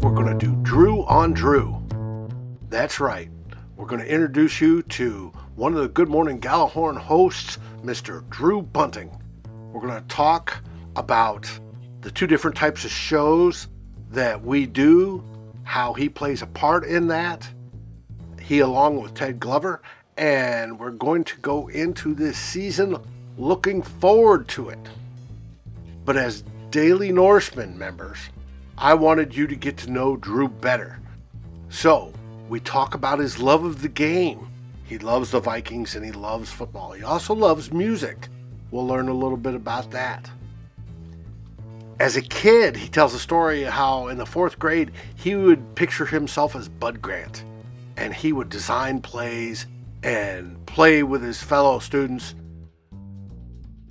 we're going to do Drew on Drew. That's right. We're going to introduce you to one of the Good Morning Gallahorn hosts, Mr. Drew Bunting. We're going to talk about the two different types of shows that we do, how he plays a part in that, he along with Ted Glover, and we're going to go into this season looking forward to it. But as Daily Norseman members, I wanted you to get to know Drew better. So, we talk about his love of the game. He loves the Vikings and he loves football. He also loves music. We'll learn a little bit about that. As a kid, he tells a story how in the fourth grade he would picture himself as Bud Grant and he would design plays and play with his fellow students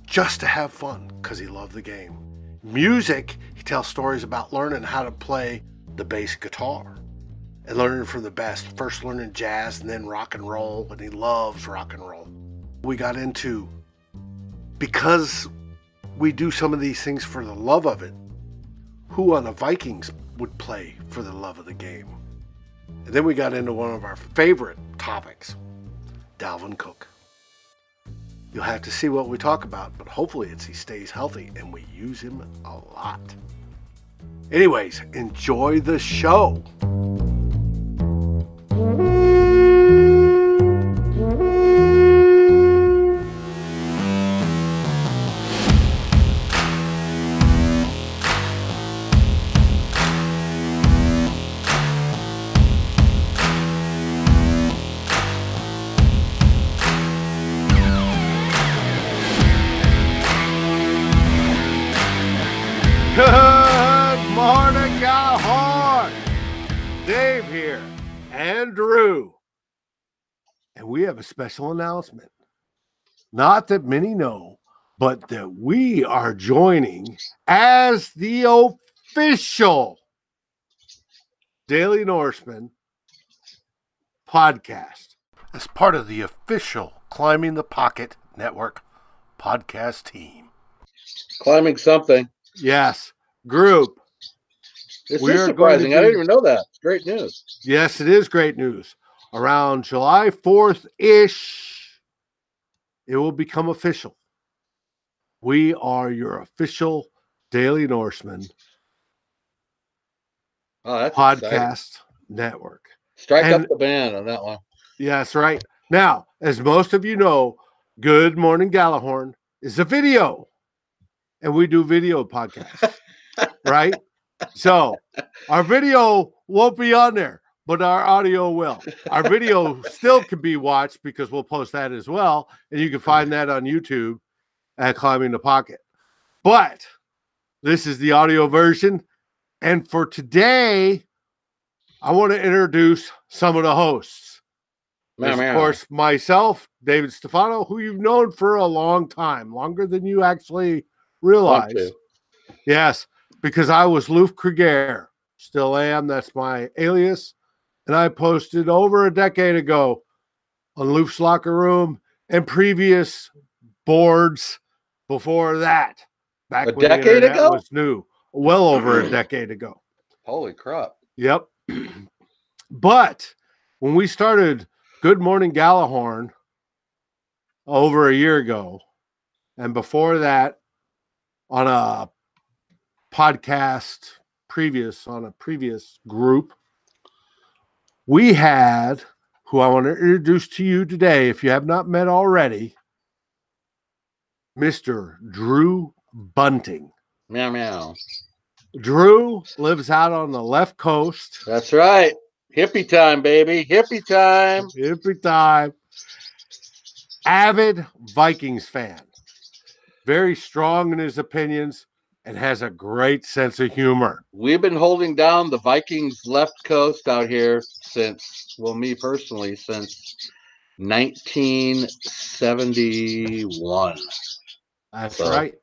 just to have fun because he loved the game. Music, he tells stories about learning how to play the bass guitar and learning from the best. First learning jazz and then rock and roll, and he loves rock and roll. We got into because we do some of these things for the love of it. Who on the Vikings would play for the love of the game? And then we got into one of our favorite topics Dalvin Cook. You'll have to see what we talk about, but hopefully it's he stays healthy and we use him a lot. Anyways, enjoy the show. Special announcement. Not that many know, but that we are joining as the official Daily Norseman podcast as part of the official Climbing the Pocket Network podcast team. climbing something. Yes, group. This We is are going to surprising. I didn't even know that. It's great news. Yes, it is great news. Around July 4th ish, it will become official. We are your official Daily Norseman Oh, podcast exciting. network. Strike and- up the band on that one. Yes, right. Now, as most of you know, Good Morning Gallahorn is a video, and we do video podcasts, right? So our video won't be on there, but our audio will. Our video still can be watched because we'll post that as well, and you can find that on YouTube at Climbing the Pocket. But this is the audio version, and for today, I want to introduce some of the hosts. There's, of course, myself, David Stefano, who you've known for a long time, longer than you actually realize. Yes, because I was Loof Krieger, still am. That's my alias. And I posted over a decade ago on Loof's Locker Room and previous boards before that. Back A decade ago? was new, well over a decade ago. Holy crap. Yep. but when we started Good Morning Gallahorn over a year ago, and before that, on a podcast previous, on a previous group, we had who I want to introduce to you today, if you have not met already, Mr. Drew Bunting. Meow meow. Drew lives out on the left coast. That's right. Hippie time, baby. Hippie time. Hippie time. Avid Vikings fan, very strong in his opinions, and has a great sense of humor. We've been holding down the Vikings left coast out here since, well, me personally, since 1971. That's So, right.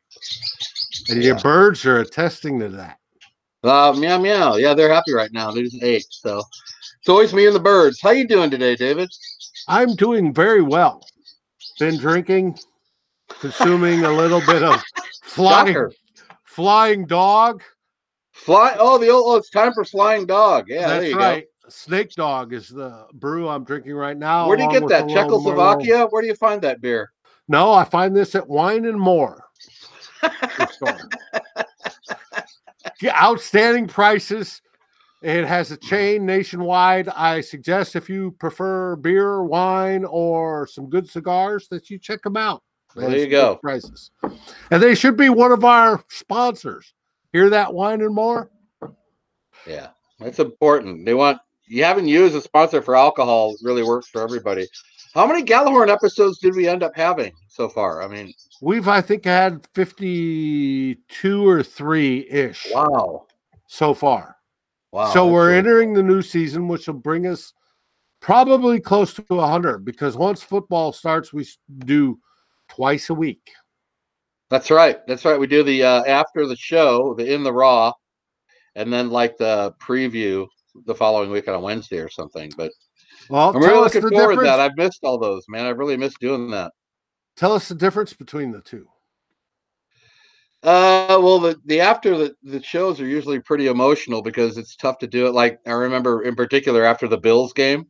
And your birds are attesting to that. Uh, meow meow. Yeah, they're happy right now. They just ate. So it's always me and the birds. How you doing today, David? I'm doing very well. Been drinking, consuming a little bit of flying, Shocker. Flying dog. Fly. Oh, the old. Oh, it's time for flying dog. Yeah, there That's you right. Snake Dog is the brew I'm drinking right now. Where do you get that? Czechoslovakia. Where do you find that beer? No, I find this at Wine and More. Outstanding prices. It has a chain nationwide. I suggest if you prefer beer, wine, or some good cigars, that you check them out. There you go. Prices, and they should be one of our sponsors. Hear that, Wine and More? Yeah, that's important. They want you haven't used a sponsor for alcohol really works for everybody. How many Gallahorn episodes did we end up having so far? I mean, We've, I think, had fifty-two or three ish wow, so far. wow. so we're really- entering the new season, which will bring us probably close to 100 because once football starts, we do twice a week. That's right. That's right. We do the uh, after the show, the in the raw, and then like the preview the following week on a Wednesday or something. But Well, I'm really looking forward to that. I've missed all those, man. I've really missed doing that. Tell us the difference between the two. Uh, well, the the after the the shows are usually pretty emotional because it's tough to do it. Like I remember in particular after the Bills game,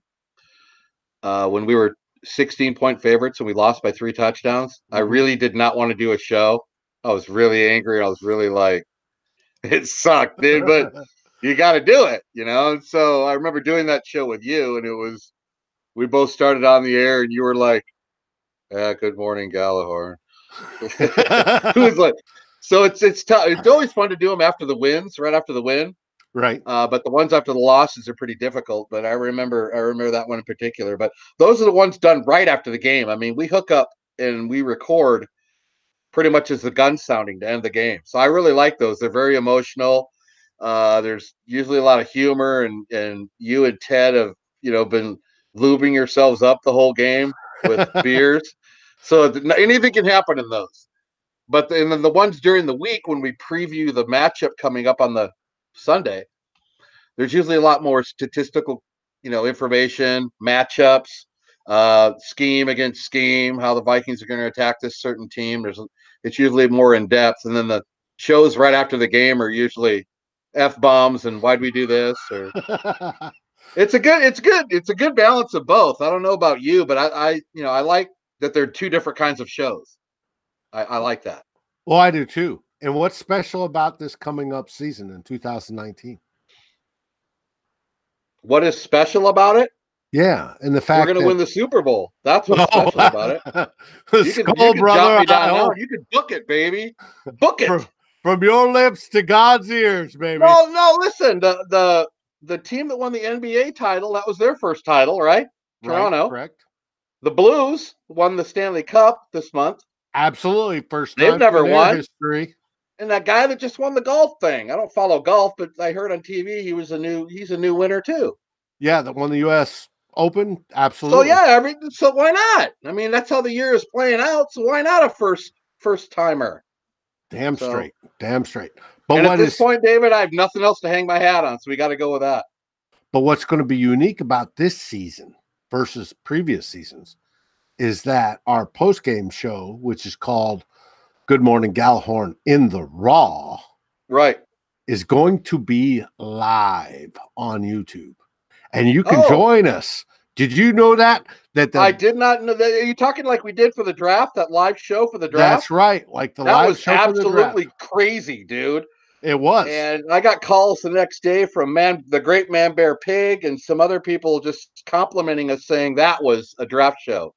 uh, when we were 16 point favorites and we lost by three touchdowns. I Mhm. really did not want to do a show. I was really angry. I was really like, it sucked, dude. But you got to do it, you know. And so I remember doing that show with you, and it was we both started on the air, and you were like, "Yeah, good morning, Gallagher." it was like, so it's it's tough. It's always fun to do them after the wins, right after the win. Right. Uh, but the ones after the losses are pretty difficult. But I remember I remember that one in particular. But those are the ones done right after the game. I mean, we hook up and we record pretty much as the gun sounding to end the game. So I really like those. They're very emotional. Uh, there's usually a lot of humor, and and you and Ted have you know been lubing yourselves up the whole game with beers. So th- anything can happen in those. But the, and then the ones during the week when we preview the matchup coming up on the Sunday, there's usually a lot more statistical, you know, information, matchups, uh, scheme against scheme, how the Vikings are going to attack this certain team. There's it's usually more in depth, and then the shows right after the game are usually f bombs and why'd we do this or it's a good it's good it's a good balance of both i don't know about you but i i you know i like that they're two different kinds of shows i, I like that well, I do too. And what's special about this coming up season in 2019? what is special about it Yeah, and the fact we're going to win the super bowl that's what's oh. special about it you can, Skull you can brother, now you can book it baby book it From- from your lips to God's ears, baby. no no listen the the the team that won the nba title that was their first title right Right, Toronto. correct? the blues won the stanley cup this month Absolutely, first They've time never won. history. And that guy that just won the golf thing. I don't follow golf, but I heard on TV he was a new he's a new winner too. Yeah, that won the U.S. Open. Absolutely. So yeah, every so why not? I mean, that's how the year is playing out. So why not a first first timer? damn so- straight, damn straight. But at this is point, David, I have nothing else to hang my hat on, so we got to go with that. but what's going to be unique about this season versus previous seasons is that our post game show, which is called Good Morning Gallahorn in the Raw, Right. is going to be live on YouTube, and you can Oh. join us. Did you know that? That the, I did not know that. Are you talking like we did for the draft? That live show for the draft? that's right. Like the that live was show for the draft. absolutely crazy, dude. It was. And I got calls the next day from man, the great Man Bear Pig, and some other people just complimenting us, saying that was a draft show.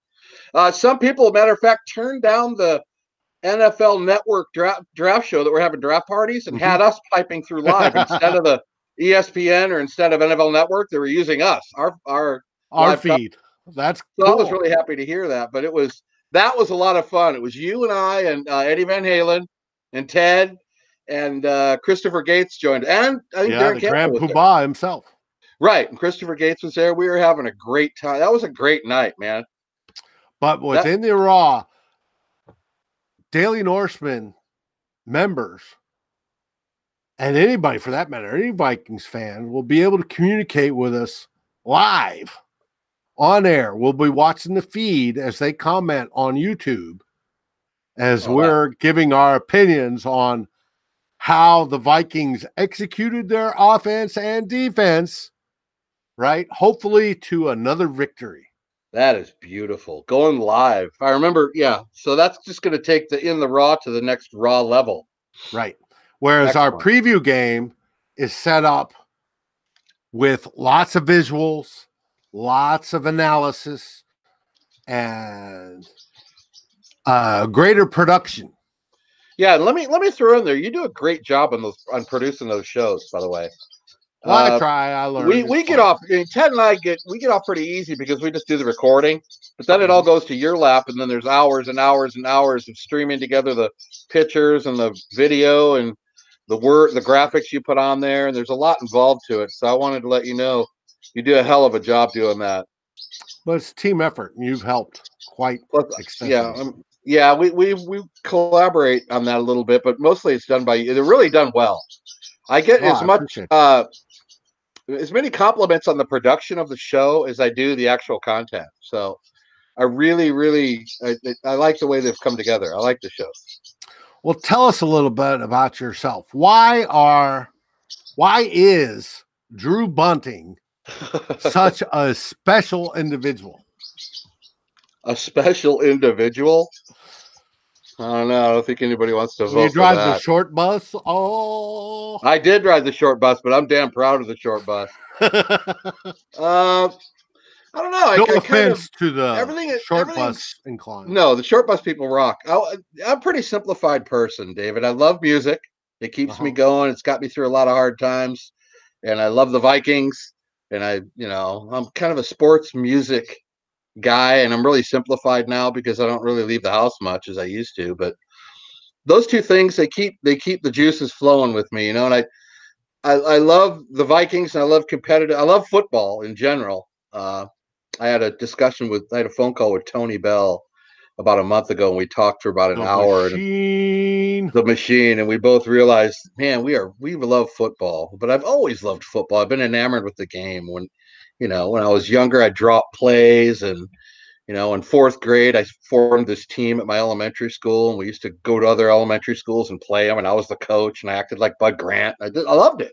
Uh, some people, matter of fact, turned down the NFL Network draft draft show that we're having draft parties and had us piping through live instead of the ESPN or instead of NFL Network. They were using us, our our. our feed. That's So cool. I was really happy to hear that. But it was that was a lot of fun. It was you and I and uh, Eddie Van Halen and Ted and uh, Christopher Gates joined, and I think yeah, Darren the Grand. Poobah himself. Right, and Christopher Gates was there. We were having a great time. That was a great night, man. But within the Raw, Daily Norseman members and anybody for that matter, any Vikings fan will be able to communicate with us live on air. We'll be watching the feed as they comment on YouTube as Oh, we're giving our opinions on how the Vikings executed their offense and defense, right? Hopefully to another victory. That is beautiful. Going live. I remember, yeah. So that's just going to take the in the raw to the next raw level. Right. Whereas Excellent. our preview game is set up with lots of visuals, lots of analysis, and uh, greater production. Yeah, let me let me throw in there. You do a great job on those on producing those shows, by the way. Well, uh, I try. I learn. We we get off. Ted and I get we get off pretty easy because we just do the recording, but then it all goes to your lap, and then there's hours and hours and hours of streaming together the pictures and the video and the word, the graphics you put on there, and there's a lot involved to it. So I wanted to let you know you do a hell of a job doing that. But it's team effort, and you've helped quite extensively. Yeah, um, yeah, we we we collaborate on that a little bit, but mostly it's done by you. They're really done well. I get oh, as much uh, as many compliments on the production of the show as I do the actual content. So I really, really, I, I like the way they've come together. I like the show. Well, tell us a little bit about yourself. Why are, why is Drew Bunting such a special individual? A special individual? I don't know. I don't think anybody wants to vote. You drive the short bus? Oh, I did drive the short bus, but I'm damn proud of the short bus. uh, I don't know. No I, offense I kind of, to the everything short bus incline. No, the short bus people rock. I, am a pretty simplified person, David. I love music. It keeps uh-huh. me going. It's got me through a lot of hard times, and I love the Vikings. And I, you know, I'm kind of a sports music guy, and I'm really simplified now because I don't really leave the house much as I used to. But those two things they keep they keep the juices flowing with me, you know. And I I, I love the Vikings and I love competitive. I love football in general. Uh, I had a discussion with, I had a phone call with Tony Bell about a month ago, and we talked for about an the hour. Machine. the machine, and we both realized, man, we are we love football. But I've always loved football. I've been enamored with the game. When you know, when I was younger, I dropped plays, and you know, in fourth grade, I formed this team at my elementary school, and we used to go to other elementary schools and play them. And I was the coach, and I acted like Bud Grant. I did, I loved it.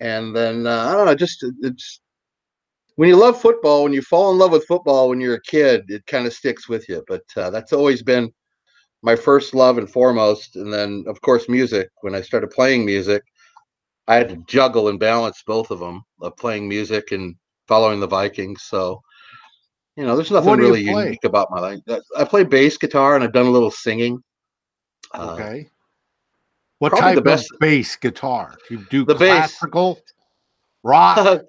And then uh, I don't know, just it's when you love football, when you fall in love with football when you're a kid, it kind of sticks with you. But uh, that's always been my first love and foremost. And then, of course, music. When I started playing music, I had to juggle and balance both of them of playing music and following the Vikings. So, you know, there's nothing really unique about my life. I play bass guitar and I've done a little singing. Uh, okay. Uh, what type of best, bass guitar? Do you do the classical, bass. rock?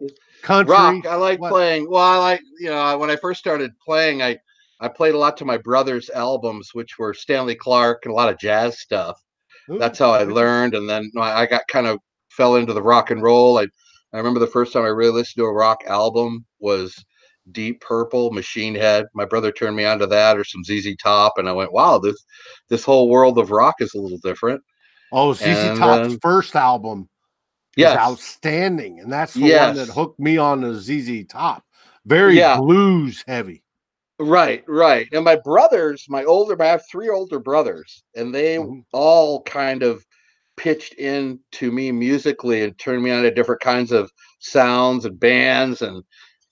country. Rock. I like what? playing. Well, I like you know when I first started playing, I I played a lot to my brother's albums, which were Stanley Clarke and a lot of jazz stuff. Ooh, That's how I learned, and then I got kind of fell into the rock and roll. I I remember the first time I really listened to a rock album was Deep Purple, Machine Head. My brother turned me onto that or some ZZ Top, and I went, "Wow, this this whole world of rock is a little different." Oh, ZZ and, Top's first album yes. outstanding. And that's the yes. one that hooked me on the ZZ Top. Very yeah. blues heavy. Right, right. And my brothers, my older, I have three older brothers, and they mm-hmm. all kind of pitched in to me musically and turned me on to different kinds of sounds and bands and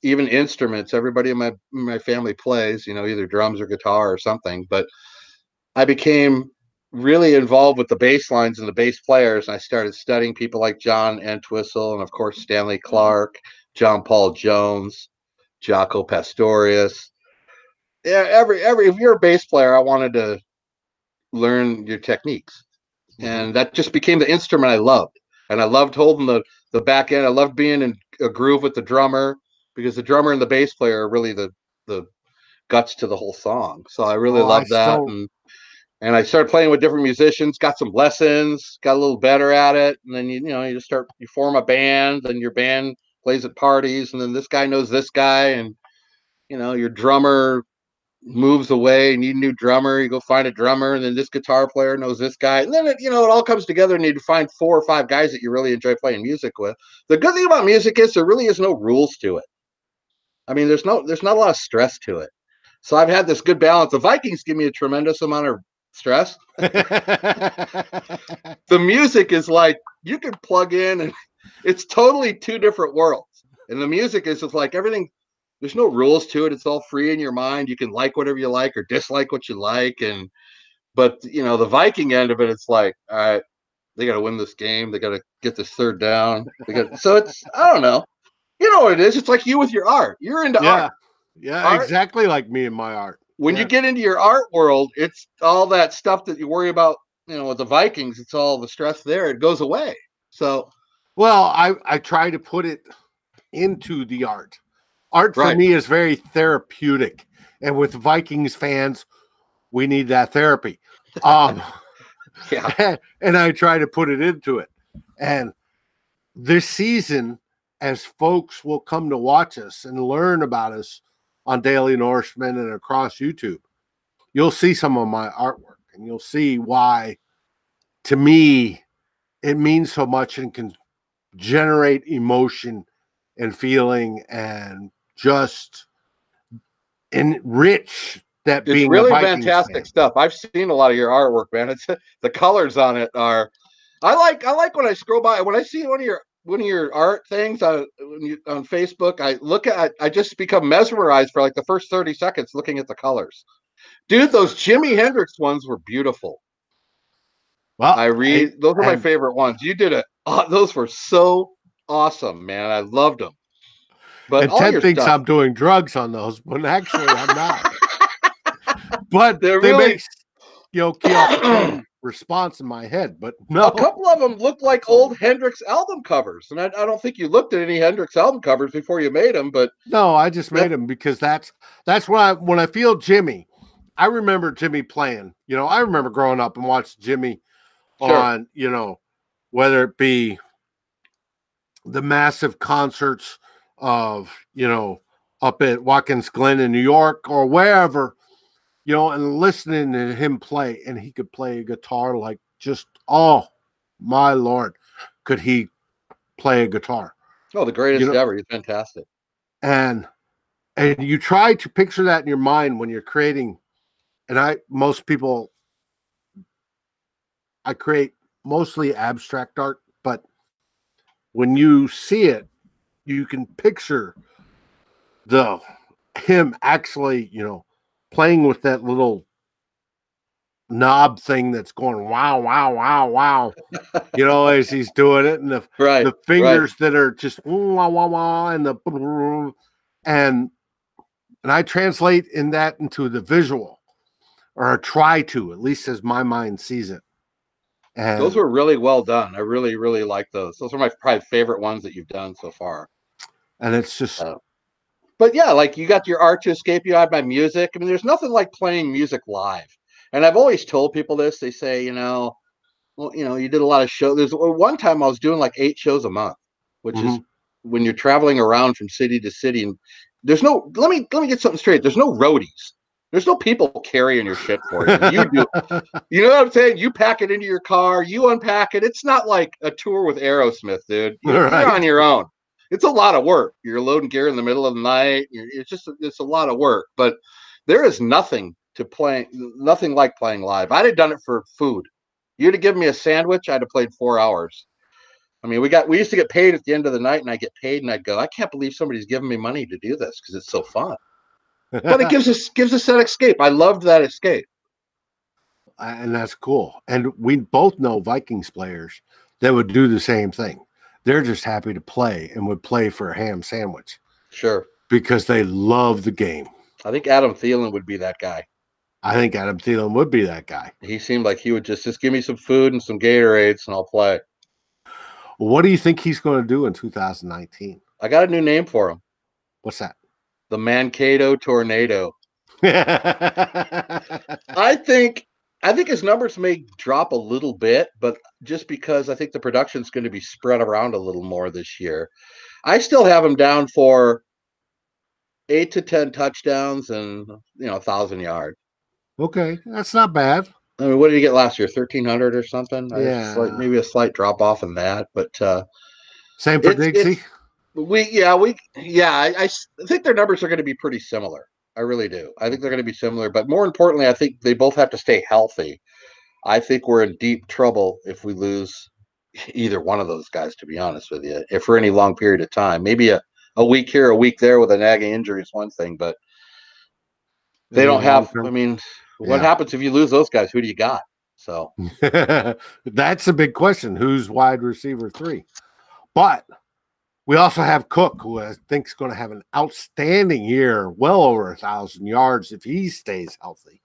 even instruments. Everybody in my in my family plays, you know, either drums or guitar or something. But I became really involved with the bass lines and the bass players. And I started studying people like John Entwistle and, of course, Stanley. Clarke, John Paul Jones, Jaco Pastorius. Yeah, every every if you're a bass player, I wanted to learn your techniques. And that just became the instrument I loved. And I loved holding the the back end. I loved being in a groove with the drummer because the drummer and the bass player are really the the guts to the whole song. So I really oh, love that. Still, and and I started playing with different musicians, got some lessons, got a little better at it, and then you, you know you just start you form a band, and your band plays at parties, and then this guy knows this guy, and you know your drummer moves away, you need a new drummer, you go find a drummer, and then this guitar player knows this guy, and then it, you know it all comes together, and you find four or five guys that you really enjoy playing music with. The good thing about music is there really is no rules to it. I mean, there's no there's not a lot of stress to it. So I've had this good balance. The Vikings give me a tremendous amount of stress. the music is like you can plug in and it's totally two different worlds. And the music is just like everything, there's no rules to it. It's all free in your mind. You can like whatever you like or dislike what you like. And but you know, the Viking end of it, it's like, all right, they gotta win this game, they gotta get this third down. They got so it's I don't know. You know what it is? It's like you with your art. You're into yeah. art. Yeah, Art- exactly like me and my art. when Yeah. you get into your art world, it's all that stuff that you worry about, you know, with the Vikings, it's all the stress there, it goes away. So Well, I I try to put it into the art. Art for Right. me is very therapeutic, and with Vikings fans, we need that therapy. Um, yeah, and I try to put it into it. And this season, as folks will come to watch us and learn about us on Daily Norseman and across YouTube, you'll see some of my artwork and you'll see why, to me, it means so much and can generate emotion and feeling and just enrich that it's being really fantastic fan. stuff. I've seen a lot of your artwork, man. It's the colors on it are I like I like when I scroll by when I see one of your one of your art things on when you, on Facebook, I look at I just become mesmerized for like the first 30 seconds looking at the colors. Dude, those Jimi Hendrix ones were beautiful. Well, I read those are my favorite ones. You did it. Oh, those were so awesome, man. I loved them. But and Ted thinks stuff, I'm doing drugs on those, but actually I'm not. but They're they really- make you know key off the chain response in my head. But no, a couple of them look like old Hendrix album covers, and I, I don't think you looked at any Hendrix album covers before you made them. But no, I just Yeah. made them because that's that's when I when I feel Jimi. I remember Jimi playing. You know, I remember growing up and watching Jimi Sure. on. You know, whether it be the massive concerts of you know up at Watkins Glen in New York or wherever, you know, and listening to him play, and he could play a guitar like just oh my lord, could he play a guitar? oh, the greatest know- ever. He's fantastic. and and you try to picture that in your mind when you're creating and i most people i create mostly abstract art but when you see it you can picture the him actually you know playing with that little knob thing that's going wow wow wow wow you know as he's doing it and the Right. the fingers that are just wah wah wah and the and and I translate in that into the visual or I try to at least as my mind sees it. And Those were really well done. I really, really like those. Those are my probably favorite ones that you've done so far. And it's just Uh, But yeah, like you got your art to escape you. I have my music. I mean, there's nothing like playing music live. And I've always told people this. They say, you know, well, you know, you did a lot of shows. There's one time I was doing like eight shows a month, which is when you're traveling around from city to city. And there's no. Let me let me get something straight. There's no roadies. There's no people carrying your shit for you. You do. You know what I'm saying? You pack it into your car. You unpack it. It's not like a tour with Aerosmith, dude. You're, Right. you're on your own. It's a lot of work. You're loading gear in the middle of the night. It's just it's a lot of work. But there is nothing to playing. Nothing like playing live. I'd have done it for food. You'd have given me a sandwich. I'd have played four hours. I mean, we got we used to get paid at the end of the night, and I get paid, and I'd go, I can't believe somebody's giving me money to do this because it's so fun. But it gives us gives us that escape. I loved that escape. and that's cool. And we both know Vikings players that would do the same thing. They're just happy to play and would play for a ham sandwich Sure. because they love the game. I think Adam Thielen would be that guy. I think Adam Thielen would be that guy. He seemed like he would just just give me some food and some Gatorades and I'll play. What do you think he's going to do in 2019? I got a new name for him. What's that? The Mankato Tornado. I think I think his numbers may drop a little bit, but just because I think the production's going to be spread around a little more this year. I still have him down for eight to ten touchdowns and you know a thousand yards. okay, that's not bad. I mean, what did he get last year? Thirteen hundred or something? Yeah. slight- maybe a slight drop off in that, but uh Same for Diggsy. we yeah we yeah I think their numbers are going to be pretty similar. I really do. I think they're going to be similar, but more importantly, I think they both have to stay healthy. I think we're in deep trouble if we lose either one of those guys, to be honest with you, if for any long period of time. Maybe a, a week here, a week there with a nagging injury is one thing, but they don't have. I mean, what Yeah. happens if you lose those guys? Who do you got? So That's a big question. Who's wide receiver three? But we also have Cook, who I think is going to have an outstanding year, well over a thousand yards if he stays healthy.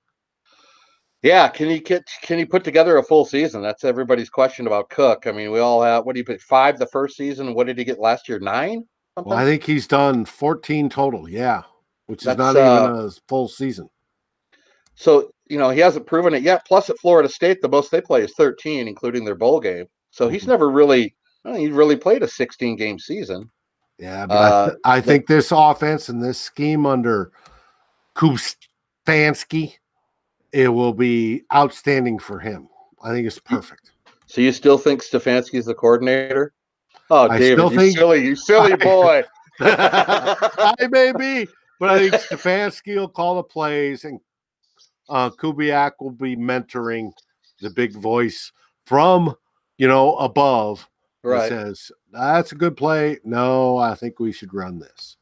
yeah, can he get can he put together a full season? That's everybody's question about Cook. I mean, we all have what do you pick five the first season? What did he get last year? Nine? Something? Well, I think he's done 14 total. Yeah, which is not uh, even a full season. So you know he hasn't proven it yet. Plus, at Florida State, the most they play is 13, including their bowl game. So he's Mhm. never really I he really played a 16 game season. Yeah, but uh, I, th- I think this offense and this scheme under Stefanski, it will be outstanding for him. I think it's perfect. So you still think Stefanski's the coordinator? Oh, I David, still you think- silly, you silly boy. I may be, but I think Stefanski will call the plays and uh, Kubiak will be mentoring the big voice from, you know, above. Right. says, that's a good play. No, I think we should run this.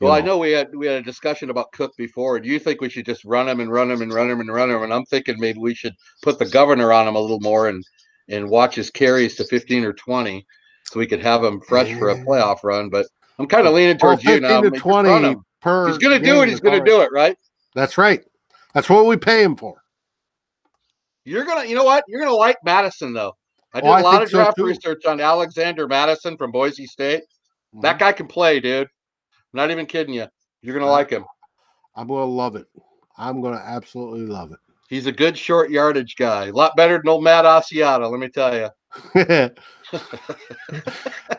You Well, I know we had we had a discussion about Cook before. Do you think we should just run him and run him and run him and run him? And I'm thinking maybe we should put the governor on him a little more and and watch his carries to 15 or 20, so we could have him fresh for a playoff run. But I'm kind of leaning Well, towards you 15 now. to 20 per. He's gonna do it. He's gonna do it, right? That's right. That's what we pay him for. You're gonna, you know what? You're gonna like Mattison though. I did Oh, I a lot of draft research on Alexander Mattison from Boise State. Mm-hmm. That guy can play, dude. Not even kidding you. You're gonna like him. I'm to love it. I'm going to absolutely love it. He's a good short yardage guy. A lot better than old Matt Asiata, let me tell you.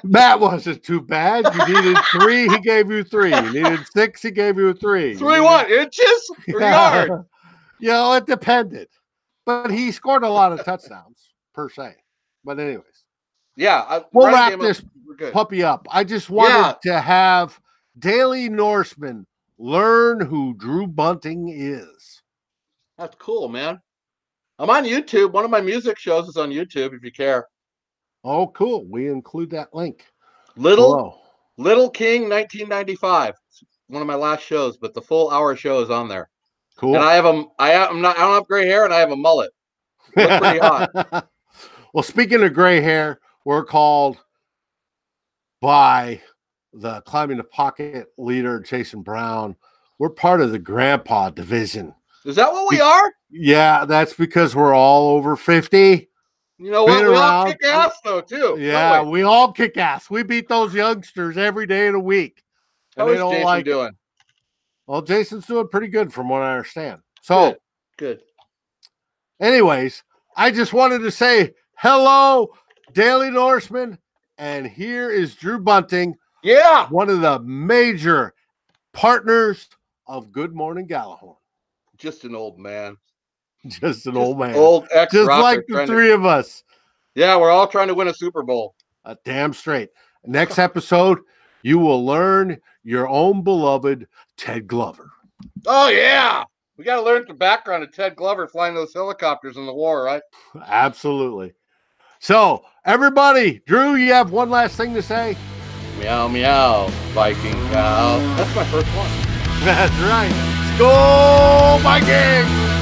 Matt wasn't too bad. You needed three, he gave you three. You needed six, he gave you a three. You Three needed- what? Inches or yard? you know, it depended. But he scored a lot of touchdowns per se. But anyways, Yeah. I, We'll wrap this We're puppy up. I just wanted Yeah. to have Daily Norseman learn who Drew Bunting is. That's cool, man. I'm on YouTube. One of my music shows is on YouTube if you care. Oh, cool. We include that link. Little below. Little King 1995. It's one of my last shows, but the full hour show is on there. Cool. And I have a I am not I don't have gray hair and I have a mullet. look pretty hot. well, speaking of gray hair, we're called by the climbing the pocket leader, Jason Brown. We're part of the grandpa division. Is that what we are? Yeah, that's because we're all over 50. You know Been what? We all kick ass though too. Yeah, we? we all kick ass. We beat those youngsters every day of the week. How is Jason like it. doing? Well, Jason's doing pretty good from what I understand. So, Good. Good. anyways, I just wanted to say hello, Daily Norseman. And here is Drew Bunting, Yeah. one of the major partners of Good Morning Gallahorn. Just an old man. Just an Just old man. Old ex just like the three of us. Yeah, we're all trying to win a Super Bowl. Uh, damn straight. Next episode, you will learn your own beloved Ted Glover. Oh yeah. We got to learn the background of Ted Glover flying those helicopters in the war, right? Absolutely. So, everybody, Drew, you have one last thing to say? Meow meow, Viking cow. That's my first one. That's right. Go, Vikings!